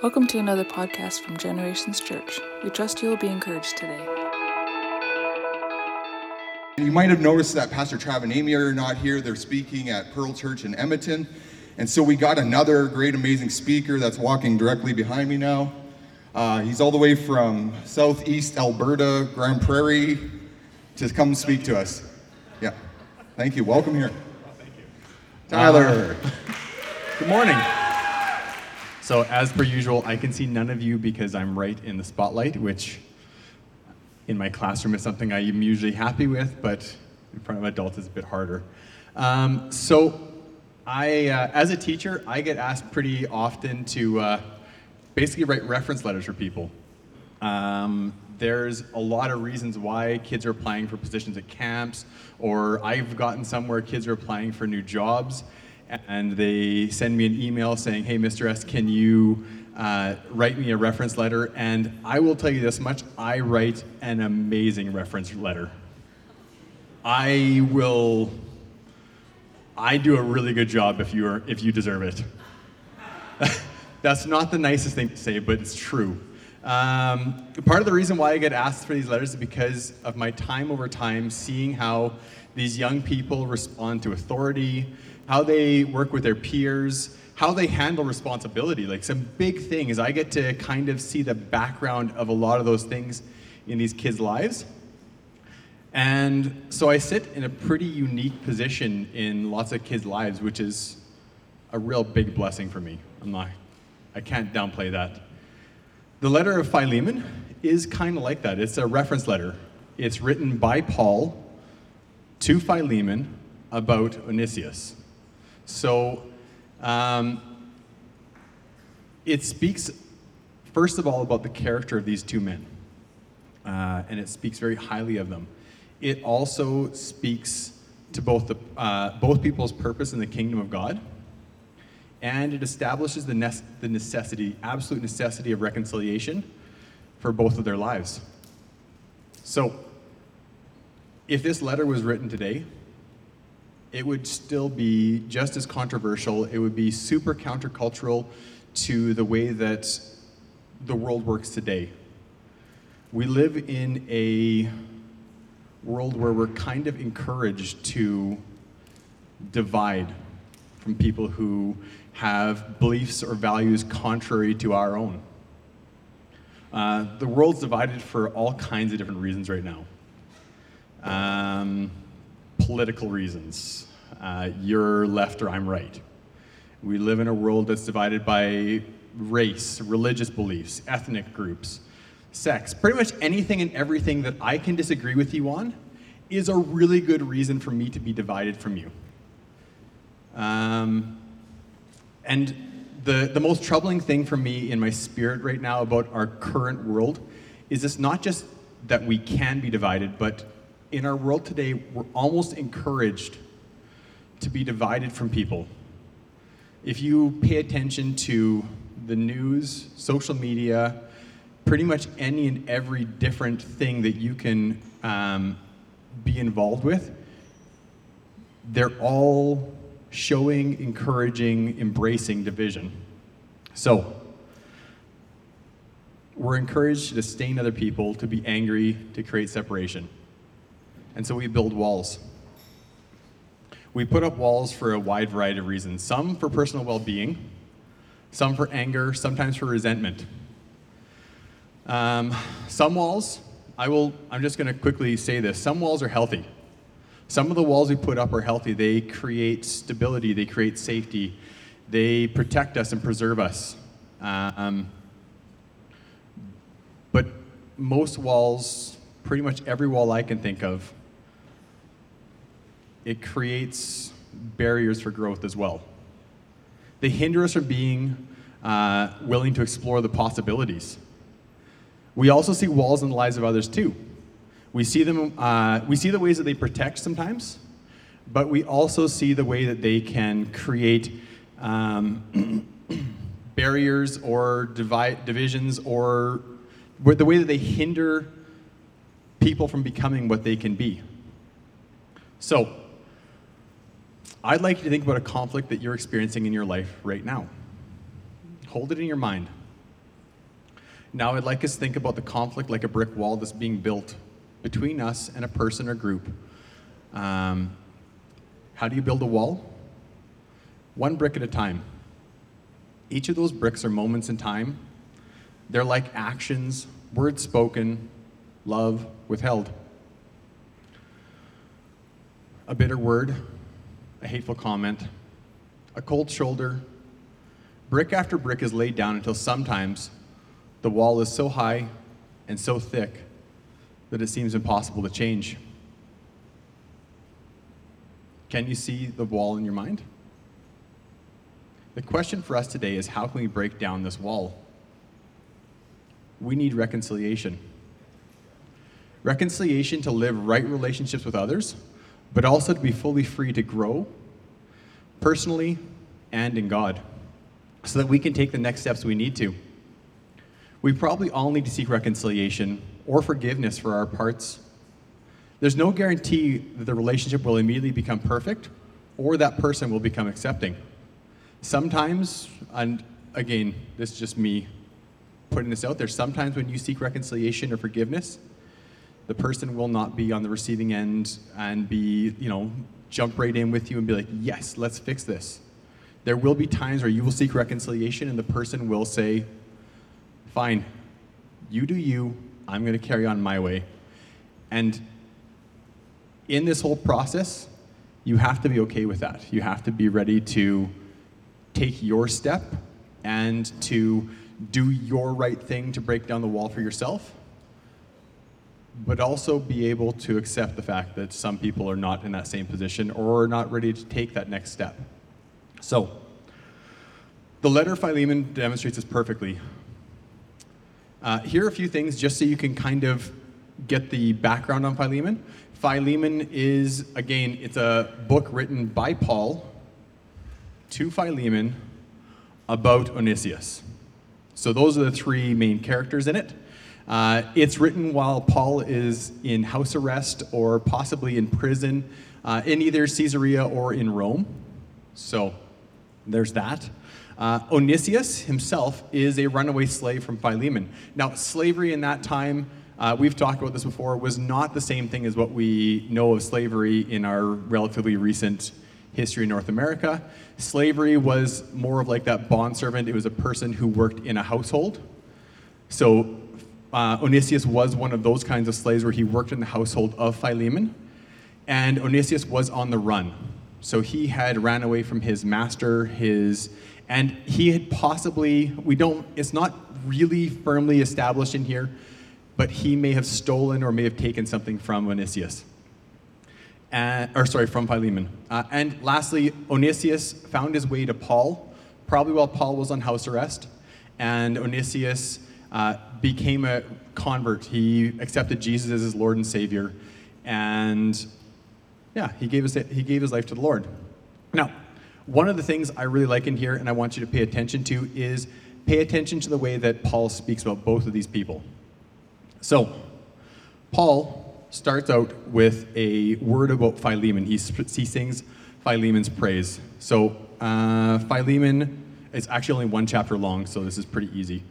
Welcome to another podcast from Generations Church. We trust you will be encouraged today. You might have noticed that Pastor Trav and Amy are not here. They're speaking at Pearl Church in Edmonton. And so we got another great, amazing speaker that's walking directly behind me now. Uh, he's all the way from southeast Alberta, Grande Prairie, to come speak to us. Yeah. Thank you. Welcome here. Thank you. Tyler. Uh, good morning. So, as per usual, I can see none of you because I'm right in the spotlight, which in my classroom is something I am usually happy with, but in front of adults is a bit harder. Um, so, I, uh, as a teacher, I get asked pretty often to uh, basically write reference letters for people. Um, there's a lot of reasons why kids are applying for positions at camps, or I've gotten some where kids are applying for new jobs, and they send me an email saying, "Hey, Mr. S, can you uh, write me a reference letter?" And I will tell you this much: I write an amazing reference letter. I will. I do a really good job if you are if you deserve it. That's not the nicest thing to say, but it's true. Um, part of the reason why I get asked for these letters is because of my time over time seeing how these young people respond to authority, how they work with their peers, how they handle responsibility. Like some big thing is I get to kind of see the background of a lot of those things in these kids' lives. And so I sit in a pretty unique position in lots of kids' lives, which is a real big blessing for me. I'm not, I can't downplay that. The letter of Philemon is kind of like that. It's a reference letter. It's written by Paul to Philemon about Onesius. So um, it speaks, first of all, about the character of these two men, uh, and it speaks very highly of them. It also speaks to both, the, uh, both people's purpose in the kingdom of God, and it establishes the, ne- the necessity, absolute necessity of reconciliation for both of their lives. So, if this letter was written today, it would still be just as controversial. It would be super countercultural to the way that the world works today. We live in a world where we're kind of encouraged to divide from people who have beliefs or values contrary to our own. Uh, the world's divided for all kinds of different reasons right now. Um, political reasons. Uh, you're left or I'm right. We live in a world that's divided by race, religious beliefs, ethnic groups, sex. Pretty much anything and everything that I can disagree with you on is a really good reason for me to be divided from you. Um, and the, the most troubling thing for me in my spirit right now about our current world is it's not just that we can be divided, but in our world today, we're almost encouraged to be divided from people. If you pay attention to the news, social media, pretty much any and every different thing that you can um, be involved with, they're all showing, encouraging, embracing division. So, we're encouraged to disdain other people, to be angry, to create separation. And so we build walls. We put up walls for a wide variety of reasons some for personal well being, some for anger, sometimes for resentment. Um, some walls, I will, I'm just going to quickly say this some walls are healthy. Some of the walls we put up are healthy. They create stability, they create safety, they protect us and preserve us. Um, but most walls, pretty much every wall I can think of, it creates barriers for growth as well. They hinder us from being uh, willing to explore the possibilities. We also see walls in the lives of others too. We see them. Uh, we see the ways that they protect sometimes, but we also see the way that they can create um, barriers or divide, divisions, or the way that they hinder people from becoming what they can be. So, I'd like you to think about a conflict that you're experiencing in your life right now. Hold it in your mind. Now, I'd like us to think about the conflict like a brick wall that's being built between us and a person or group. Um, how do you build a wall? One brick at a time. Each of those bricks are moments in time. They're like actions, words spoken, love withheld. A bitter word, a hateful comment, a cold shoulder. Brick after brick is laid down until sometimes the wall is so high and so thick that it seems impossible to change. Can you see the wall in your mind? The question for us today is how can we break down this wall? We need reconciliation. Reconciliation to live right relationships with others, but also to be fully free to grow personally and in God so that we can take the next steps we need to. We probably all need to seek reconciliation or forgiveness for our parts. There's no guarantee that the relationship will immediately become perfect or that person will become accepting. Sometimes, and again, this is just me putting this out there, sometimes when you seek reconciliation or forgiveness, the person will not be on the receiving end and be, you know, jump right in with you and be like, yes, let's fix this. There will be times where you will seek reconciliation and the person will say, fine, you do you, I'm going to carry on my way. And in this whole process, you have to be okay with that. You have to be ready to take your step and to do your right thing to break down the wall for yourself, but also be able to accept the fact that some people are not in that same position or are not ready to take that next step. So, the letter of Philemon demonstrates this perfectly. Uh, here are a few things just so you can kind of get the background on Philemon. Philemon is, again, it's a book written by Paul to Philemon about Onesius. So those are the three main characters in it. Uh, it's written while Paul is in house arrest or possibly in prison uh, in either Caesarea or in Rome. So there's that. Uh, Onesius himself is a runaway slave from Philemon. Now, slavery in that time, uh, we've talked about this before, was not the same thing as what we know of slavery in our relatively recent history in North America. Slavery was more of like that bond servant. It was a person who worked in a household. So uh, Onesius was one of those kinds of slaves where he worked in the household of Philemon. And Onesius was on the run. So he had ran away from his master, his and he had possibly, we don't, it's not really firmly established in here, but he may have stolen or may have taken something from Onesius. Uh, or sorry, from Philemon. Uh, and lastly, Onesius found his way to Paul, probably while Paul was on house arrest. And Onesius uh, became a convert. He accepted Jesus as his Lord and Savior. And yeah, he gave his, he gave his life to the Lord. Now, one of the things I really like in here, and I want you to pay attention to, is pay attention to the way that Paul speaks about both of these people. So, Paul starts out with a word about Philemon. He, he sings Philemon's praise. So, uh, Philemon is actually only one chapter long, so this is pretty easy.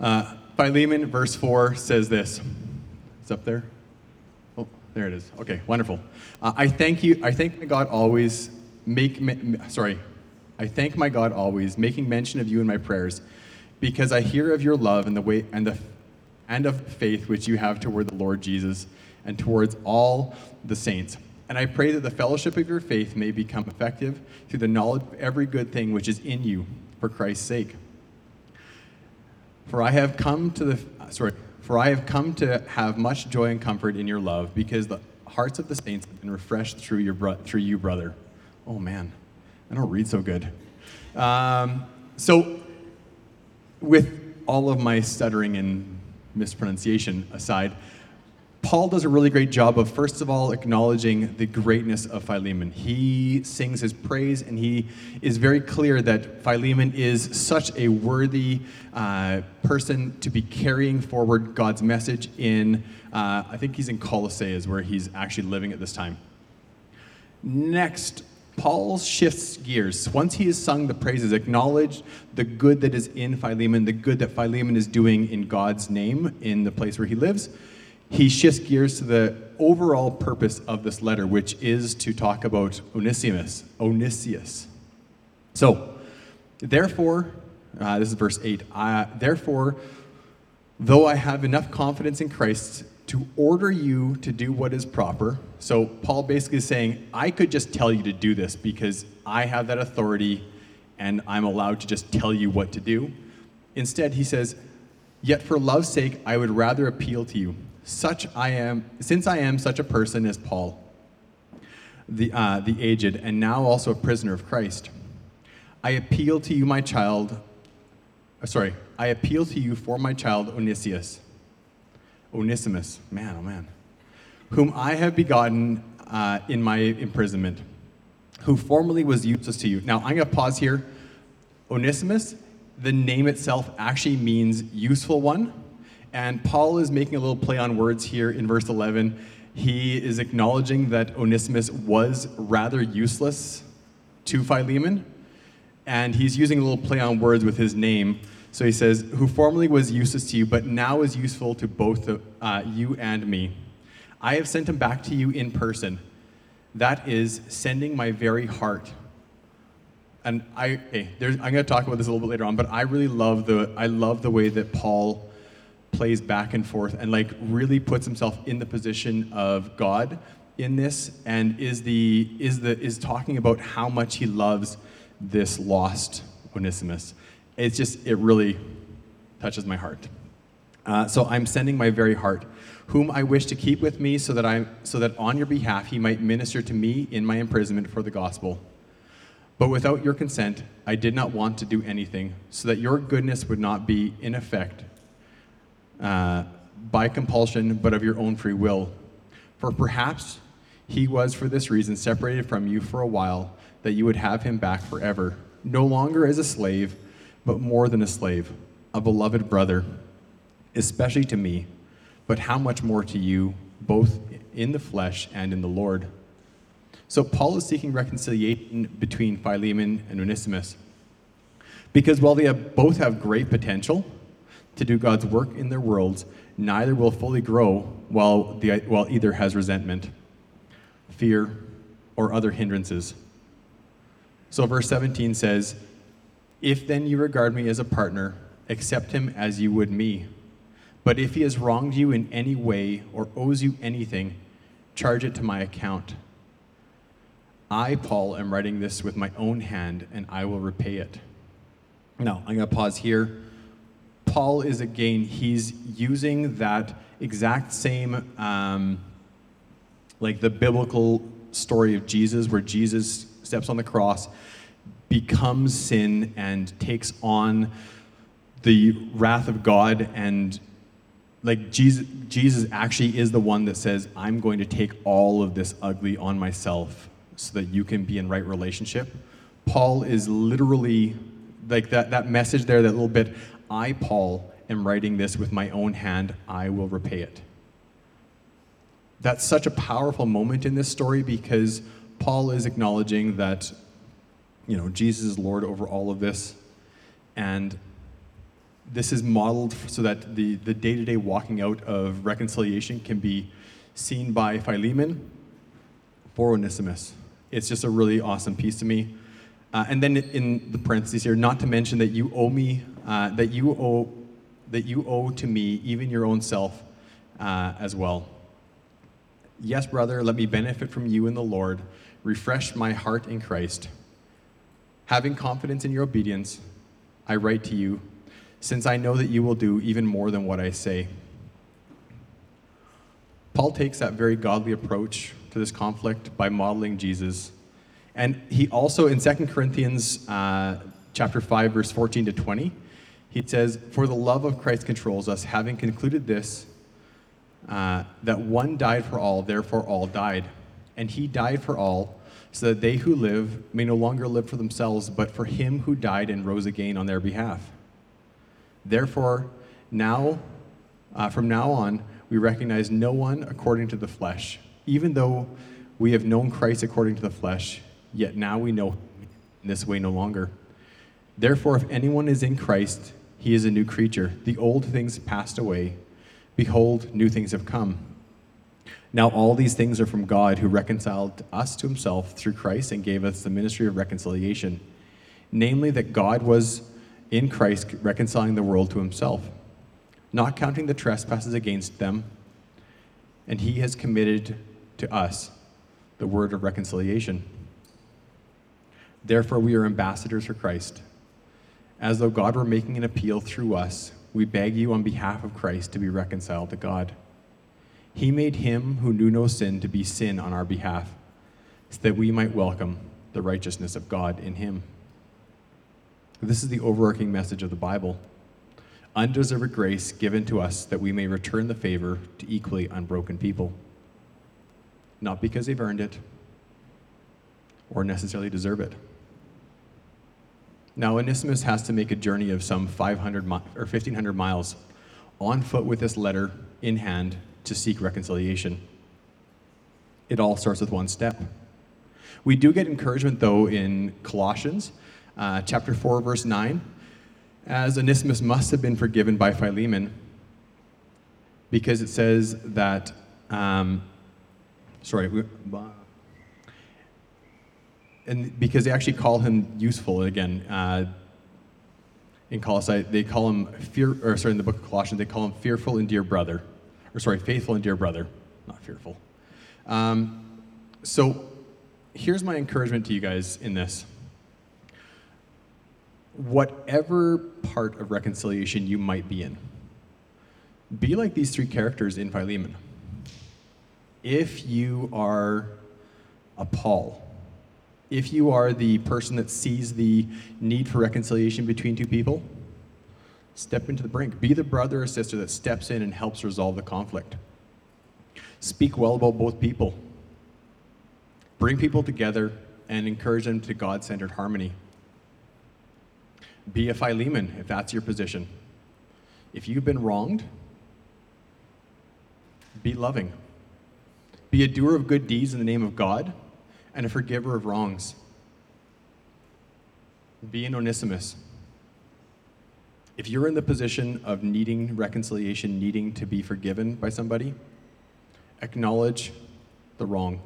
Uh, Philemon, verse 4, says this. It's up there. Oh, there it is. Okay, wonderful. Uh, I thank you. I thank my God always make, sorry, I thank my God always, making mention of you in my prayers, because I hear of your love and the way and the and of faith which you have toward the Lord Jesus and towards all the saints. And I pray that the fellowship of your faith may become effective through the knowledge of every good thing which is in you for Christ's sake. For I have come to the sorry, for I have come to have much joy and comfort in your love, because the hearts of the saints have been refreshed through your bro- through you, brother. Oh man, I don't read so good. Um, so, with all of my stuttering and mispronunciation aside, Paul does a really great job of, first of all, acknowledging the greatness of Philemon. He sings his praise, and he is very clear that Philemon is such a worthy uh, person to be carrying forward God's message in, uh, I think he's in Colossae, is where he's actually living at this time. Next, Paul shifts gears. Once he has sung the praises, acknowledged the good that is in Philemon, the good that Philemon is doing in God's name in the place where he lives, he shifts gears to the overall purpose of this letter, which is to talk about Onesimus, Onesius. So, therefore, uh, this is verse 8. Uh, therefore, though I have enough confidence in Christ to order you to do what is proper. So, Paul basically is saying, I could just tell you to do this because I have that authority and I'm allowed to just tell you what to do. Instead, he says, Yet for love's sake, I would rather appeal to you. Such I am, since I am such a person as Paul, the, uh, the aged, and now also a prisoner of Christ. I appeal to you, my child. Uh, sorry, I appeal to you for my child Onesius Onesimus, man, oh man, whom I have begotten uh, in my imprisonment, who formerly was useless to you. Now, I'm going to pause here. Onesimus, the name itself actually means useful one. And Paul is making a little play on words here in verse 11. He is acknowledging that Onesimus was rather useless to Philemon. And he's using a little play on words with his name. So he says, Who formerly was useless to you, but now is useful to both uh, you and me. I have sent him back to you in person. That is sending my very heart. And I, I'm going to talk about this a little bit later on, but I really love the, I love the way that Paul plays back and forth and like really puts himself in the position of God in this and is the is the is talking about how much he loves this lost Onesimus it's just, it really touches my heart. Uh, so I'm sending my very heart, whom I wish to keep with me, so that I, so that on your behalf he might minister to me in my imprisonment for the gospel. But without your consent, I did not want to do anything, so that your goodness would not be in effect uh, by compulsion, but of your own free will. For perhaps he was for this reason separated from you for a while, that you would have him back forever, no longer as a slave but more than a slave, a beloved brother, especially to me, but how much more to you, both in the flesh and in the Lord. So Paul is seeking reconciliation between Philemon and Onesimus. Because while they have, both have great potential to do God's work in their worlds, neither will fully grow while, the, while either has resentment, fear, or other hindrances. So verse 17 says, if then you regard me as a partner, accept him as you would me. But if he has wronged you in any way or owes you anything, charge it to my account. I, Paul, am writing this with my own hand, and I will repay it. Now, I'm going to pause here. Paul is again, he's using that exact same, um, like the biblical story of Jesus, where Jesus steps on the cross becomes sin and takes on the wrath of God and like Jesus Jesus actually is the one that says I'm going to take all of this ugly on myself so that you can be in right relationship. Paul is literally like that that message there that little bit I Paul am writing this with my own hand I will repay it. That's such a powerful moment in this story because Paul is acknowledging that you know, Jesus is Lord over all of this. And this is modeled so that the, the day-to-day walking out of reconciliation can be seen by Philemon for Onesimus. It's just a really awesome piece to me. Uh, and then in the parentheses here, not to mention that you owe me, uh, that you owe, that you owe to me even your own self uh, as well. Yes, brother, let me benefit from you in the Lord. Refresh my heart in Christ. Having confidence in your obedience, I write to you, since I know that you will do even more than what I say. Paul takes that very godly approach to this conflict by modeling Jesus. And he also, in 2 Corinthians uh, chapter 5, verse 14 to 20, he says, For the love of Christ controls us, having concluded this, uh, that one died for all, therefore all died. And he died for all so that they who live may no longer live for themselves, but for him who died and rose again on their behalf. Therefore, now, uh, from now on, we recognize no one according to the flesh. Even though we have known Christ according to the flesh, yet now we know in this way no longer. Therefore, if anyone is in Christ, he is a new creature. The old things passed away. Behold, new things have come. Now, all these things are from God, who reconciled us to himself through Christ and gave us the ministry of reconciliation. Namely, that God was in Christ reconciling the world to himself, not counting the trespasses against them, and he has committed to us the word of reconciliation. Therefore, we are ambassadors for Christ. As though God were making an appeal through us, we beg you on behalf of Christ to be reconciled to God. He made him who knew no sin to be sin on our behalf, so that we might welcome the righteousness of God in him. This is the overarching message of the Bible undeserved grace given to us that we may return the favor to equally unbroken people. Not because they've earned it or necessarily deserve it. Now, Onesimus has to make a journey of some 500 mi- or 1,500 miles on foot with this letter in hand to seek reconciliation. It all starts with one step. We do get encouragement, though, in Colossians uh, chapter 4, verse 9, as Onesimus must have been forgiven by Philemon because it says that, um, sorry, we, and because they actually call him useful again. Uh, in Colossae, they call him fear, or sorry, in the book of Colossians, they call him fearful and dear brother, or sorry, faithful and dear brother, not fearful. Um, so, here's my encouragement to you guys in this. Whatever part of reconciliation you might be in, be like these three characters in Philemon. If you are a Paul, if you are the person that sees the need for reconciliation between two people, step into the brink. Be the brother or sister that steps in and helps resolve the conflict. Speak well about both people. Bring people together and encourage them to God centered harmony. Be a Philemon if that's your position. If you've been wronged, be loving. Be a doer of good deeds in the name of God and a forgiver of wrongs. Be an Onesimus. If you're in the position of needing reconciliation, needing to be forgiven by somebody, acknowledge the wrong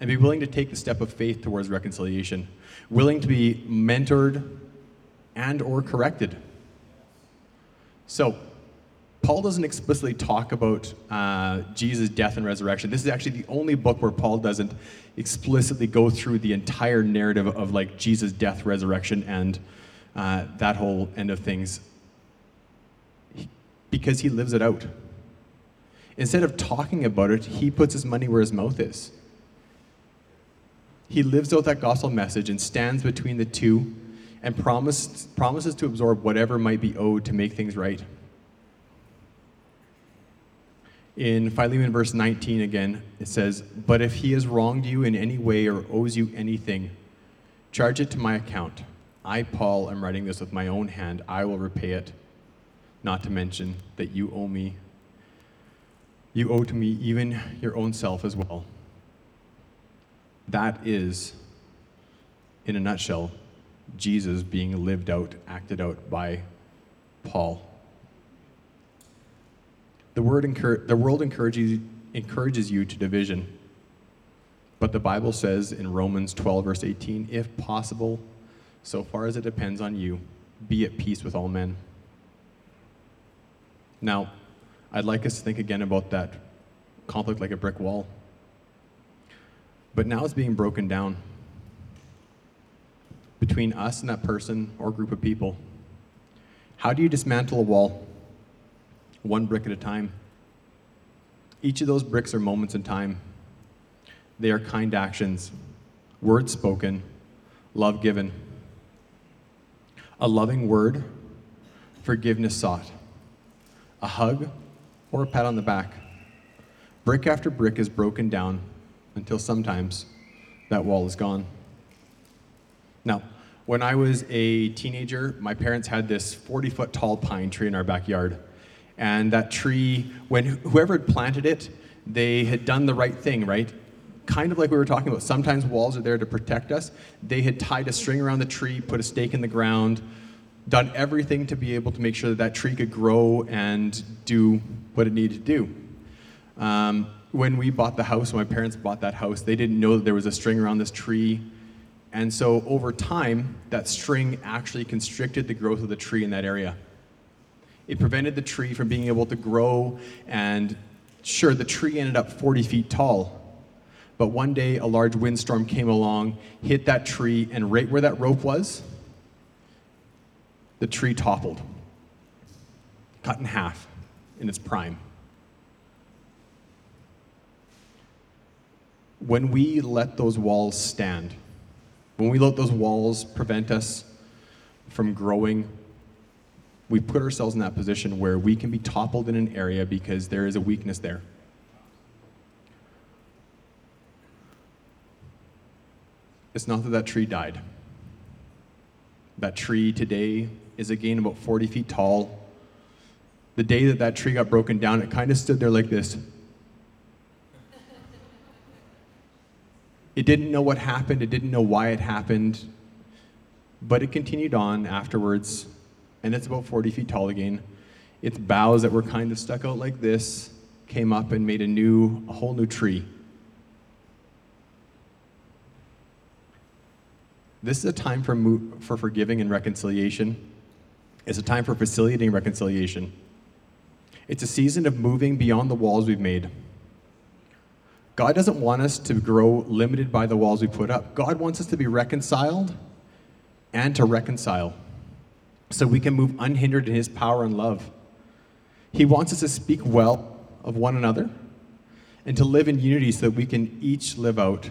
and be willing to take the step of faith towards reconciliation, willing to be mentored and or corrected. So, Paul doesn't explicitly talk about uh, Jesus' death and resurrection. This is actually the only book where Paul doesn't explicitly go through the entire narrative of like Jesus' death, resurrection, and uh, that whole end of things, because he lives it out. Instead of talking about it, he puts his money where his mouth is. He lives out that gospel message and stands between the two and promise, promises to absorb whatever might be owed to make things right. In Philemon verse 19 again, it says, But if he has wronged you in any way or owes you anything, charge it to my account. I, Paul, am writing this with my own hand. I will repay it. Not to mention that you owe me. You owe to me even your own self as well. That is, in a nutshell, Jesus being lived out, acted out by Paul. The, word encour- the world encourages, encourages you to division. But the Bible says in Romans 12, verse 18, if possible, so far as it depends on you, be at peace with all men. Now, I'd like us to think again about that conflict like a brick wall. But now it's being broken down between us and that person or group of people. How do you dismantle a wall? One brick at a time. Each of those bricks are moments in time. They are kind actions, words spoken, love given. A loving word, forgiveness sought, a hug, or a pat on the back. Brick after brick is broken down until sometimes that wall is gone. Now, when I was a teenager, my parents had this 40 foot tall pine tree in our backyard. And that tree, when whoever had planted it, they had done the right thing, right? kind of like we were talking about, sometimes walls are there to protect us. They had tied a string around the tree, put a stake in the ground, done everything to be able to make sure that that tree could grow and do what it needed to do. Um, when we bought the house, when my parents bought that house, they didn't know that there was a string around this tree. And so over time, that string actually constricted the growth of the tree in that area. It prevented the tree from being able to grow, and sure, the tree ended up 40 feet tall. But one day, a large windstorm came along, hit that tree, and right where that rope was, the tree toppled, cut in half in its prime. When we let those walls stand, when we let those walls prevent us from growing, we put ourselves in that position where we can be toppled in an area because there is a weakness there. It's not that that tree died. That tree today is again about 40 feet tall. The day that that tree got broken down, it kind of stood there like this. It didn't know what happened, it didn't know why it happened, but it continued on afterwards, and it's about 40 feet tall again. Its boughs that were kind of stuck out like this came up and made a new, a whole new tree. This is a time for, mo- for forgiving and reconciliation. It's a time for facilitating reconciliation. It's a season of moving beyond the walls we've made. God doesn't want us to grow limited by the walls we put up. God wants us to be reconciled and to reconcile so we can move unhindered in His power and love. He wants us to speak well of one another and to live in unity so that we can each live out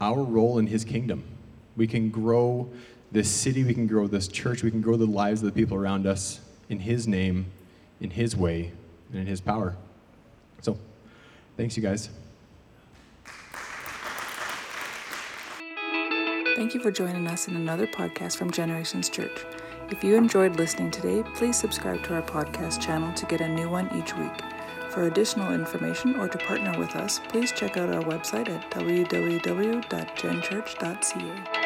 our role in His kingdom. We can grow this city, we can grow this church, we can grow the lives of the people around us in His name, in His way, and in His power. So, thanks, you guys. Thank you for joining us in another podcast from Generations Church. If you enjoyed listening today, please subscribe to our podcast channel to get a new one each week. For additional information or to partner with us, please check out our website at www.genchurch.ca.